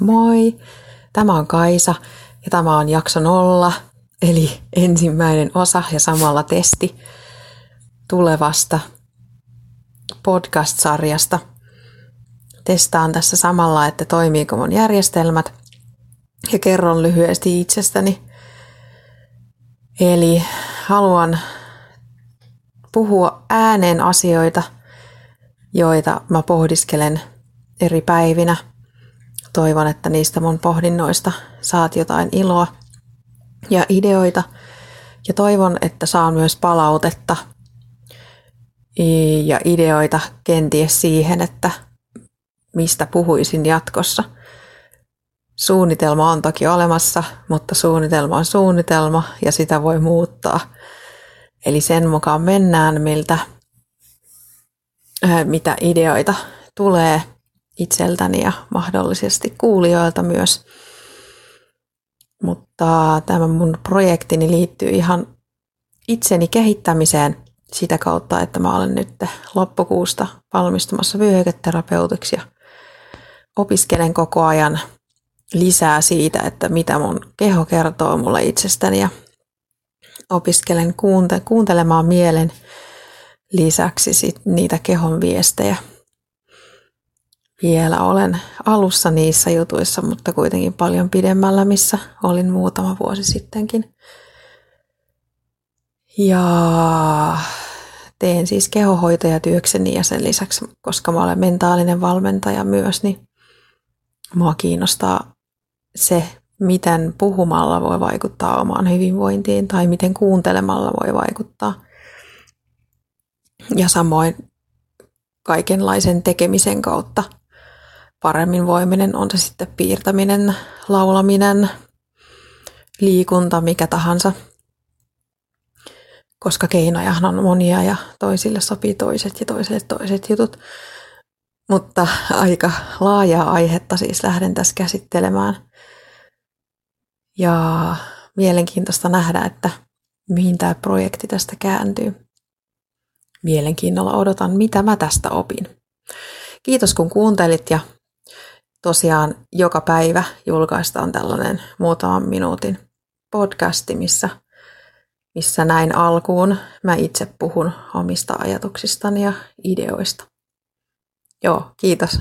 Moi, tämä on Kaisa ja tämä on jakso nolla, eli ensimmäinen osa ja samalla testi tulevasta podcast-sarjasta. Testaan tässä samalla, että toimiiko mun järjestelmät ja kerron lyhyesti itsestäni. Eli haluan puhua ääneen asioita, joita mä pohdiskelen eri päivinä. Toivon, että niistä mun pohdinnoista saat jotain iloa ja ideoita. Ja toivon, että saan myös palautetta ja ideoita kenties siihen, että mistä puhuisin jatkossa. Suunnitelma on toki olemassa, mutta suunnitelma on suunnitelma ja sitä voi muuttaa. Eli sen mukaan mennään, miltä, mitä ideoita tulee itseltäni ja mahdollisesti kuulijoilta myös. Mutta tämä mun projektini liittyy ihan itseni kehittämiseen sitä kautta, että mä olen nyt loppukuusta valmistumassa vyöhyketerapeutiksi ja opiskelen koko ajan lisää siitä, että mitä mun keho kertoo mulle itsestäni ja opiskelen kuunte- kuuntelemaan mielen lisäksi sit niitä kehon viestejä. Vielä olen alussa niissä jutuissa, mutta kuitenkin paljon pidemmällä, missä olin muutama vuosi sittenkin. Ja teen siis kehohoitajatyökseni ja sen lisäksi, koska mä olen mentaalinen valmentaja myös, niin mua kiinnostaa se, miten puhumalla voi vaikuttaa omaan hyvinvointiin tai miten kuuntelemalla voi vaikuttaa. Ja samoin kaikenlaisen tekemisen kautta paremmin voiminen, on se sitten piirtäminen, laulaminen, liikunta, mikä tahansa. Koska keinoja on monia ja toisille sopii toiset ja toisille toiset jutut. Mutta aika laajaa aihetta siis lähden tässä käsittelemään. Ja mielenkiintoista nähdä, että mihin tämä projekti tästä kääntyy. Mielenkiinnolla odotan, mitä mä tästä opin. Kiitos kun kuuntelit ja tosiaan joka päivä julkaistaan tällainen muutaman minuutin podcasti, missä, missä näin alkuun mä itse puhun omista ajatuksistani ja ideoista. Joo, kiitos.